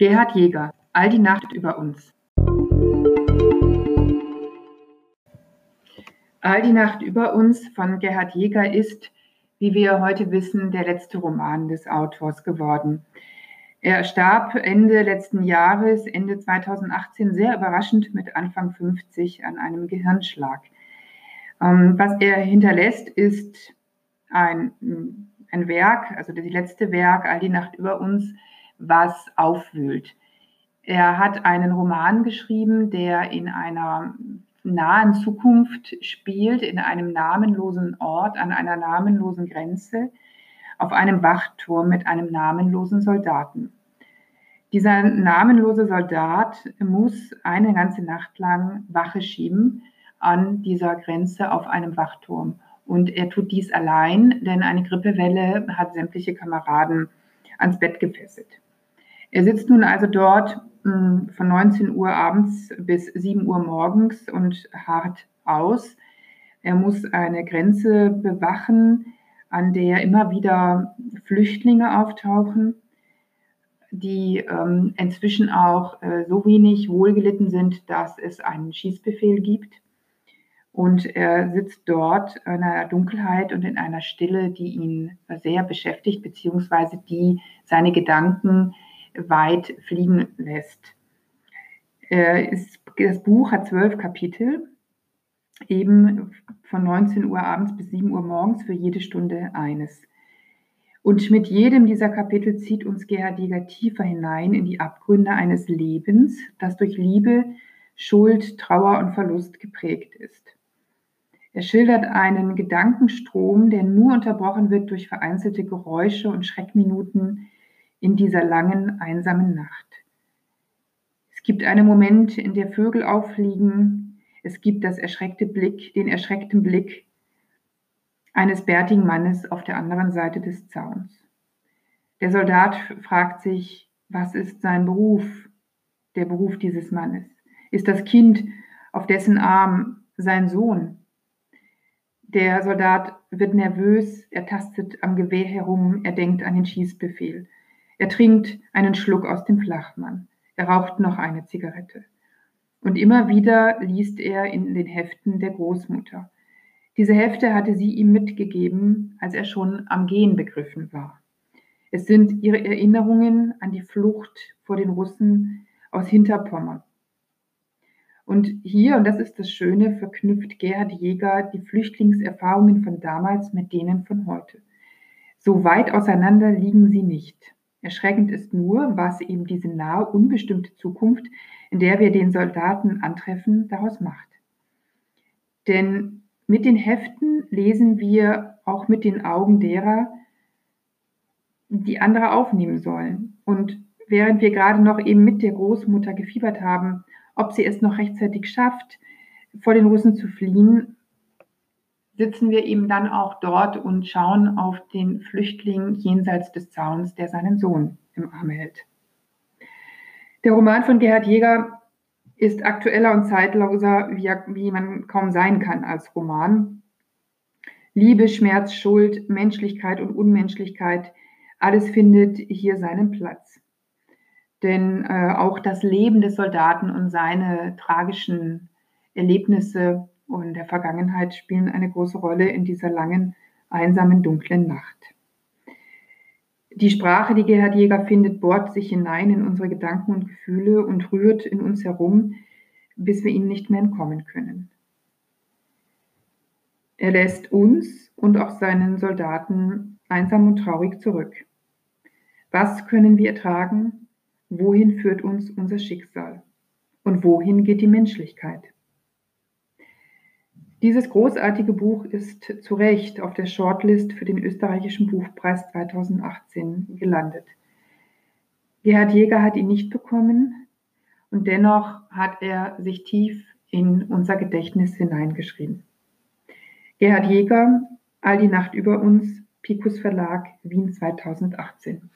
Gerhard Jäger, All die Nacht über uns. All die Nacht über uns von Gerhard Jäger ist, wie wir heute wissen, der letzte Roman des Autors geworden. Er starb Ende letzten Jahres, Ende 2018, sehr überraschend mit Anfang 50 an einem Gehirnschlag. Ähm, was er hinterlässt, ist ein, ein Werk, also das letzte Werk, All die Nacht über uns, was aufwühlt. Er hat einen Roman geschrieben, der in einer nahen Zukunft spielt, in einem namenlosen Ort, an einer namenlosen Grenze, auf einem Wachturm mit einem namenlosen Soldaten. Dieser namenlose Soldat muss eine ganze Nacht lang Wache schieben an dieser Grenze auf einem Wachturm. Und er tut dies allein, denn eine Grippewelle hat sämtliche Kameraden ans Bett gefesselt. Er sitzt nun also dort hm, von 19 Uhr abends bis 7 Uhr morgens und hart aus. Er muss eine Grenze bewachen, an der immer wieder Flüchtlinge auftauchen, die ähm, inzwischen auch äh, so wenig wohlgelitten sind, dass es einen Schießbefehl gibt. Und er sitzt dort in einer Dunkelheit und in einer Stille, die ihn sehr beschäftigt, beziehungsweise die seine Gedanken weit fliegen lässt. Äh, das Buch hat zwölf Kapitel, eben von 19 Uhr abends bis 7 Uhr morgens für jede Stunde eines. Und mit jedem dieser Kapitel zieht uns Gerhard Jäger tiefer hinein in die Abgründe eines Lebens, das durch Liebe, Schuld, Trauer und Verlust geprägt ist. Er schildert einen Gedankenstrom, der nur unterbrochen wird durch vereinzelte Geräusche und Schreckminuten, in dieser langen, einsamen Nacht. Es gibt einen Moment, in der Vögel auffliegen. Es gibt das erschreckte Blick, den erschreckten Blick eines bärtigen Mannes auf der anderen Seite des Zauns. Der Soldat fragt sich, was ist sein Beruf, der Beruf dieses Mannes? Ist das Kind auf dessen Arm sein Sohn? Der Soldat wird nervös, er tastet am Gewehr herum, er denkt an den Schießbefehl. Er trinkt einen Schluck aus dem Flachmann. Er raucht noch eine Zigarette. Und immer wieder liest er in den Heften der Großmutter. Diese Hefte hatte sie ihm mitgegeben, als er schon am Gehen begriffen war. Es sind ihre Erinnerungen an die Flucht vor den Russen aus Hinterpommern. Und hier, und das ist das Schöne, verknüpft Gerhard Jäger die Flüchtlingserfahrungen von damals mit denen von heute. So weit auseinander liegen sie nicht. Erschreckend ist nur, was eben diese nahe, unbestimmte Zukunft, in der wir den Soldaten antreffen, daraus macht. Denn mit den Heften lesen wir auch mit den Augen derer, die andere aufnehmen sollen. Und während wir gerade noch eben mit der Großmutter gefiebert haben, ob sie es noch rechtzeitig schafft, vor den Russen zu fliehen, sitzen wir eben dann auch dort und schauen auf den Flüchtling jenseits des Zauns, der seinen Sohn im Arm hält. Der Roman von Gerhard Jäger ist aktueller und zeitloser, wie, man kaum sein kann als Roman. Liebe, Schmerz, Schuld, Menschlichkeit und Unmenschlichkeit, alles findet hier seinen Platz. Denn äh, auch das Leben des Soldaten und seine tragischen Erlebnisse und der Vergangenheit spielen eine große Rolle in dieser langen, einsamen, dunklen Nacht. Die Sprache, die Gerhard Jäger findet, bohrt sich hinein in unsere Gedanken und Gefühle und rührt in uns herum, bis wir ihnen nicht mehr entkommen können. Er lässt uns und auch seinen Soldaten einsam und traurig zurück. Was können wir ertragen? Wohin führt uns unser Schicksal? Und wohin geht die Menschlichkeit? Dieses großartige Buch ist zu Recht auf der Shortlist für den österreichischen Buchpreis 2018 gelandet. Gerhard Jäger hat ihn nicht bekommen und dennoch hat er sich tief in unser Gedächtnis hineingeschrieben. Gerhard Jäger, All die Nacht über uns, Picus Verlag, Wien 2018.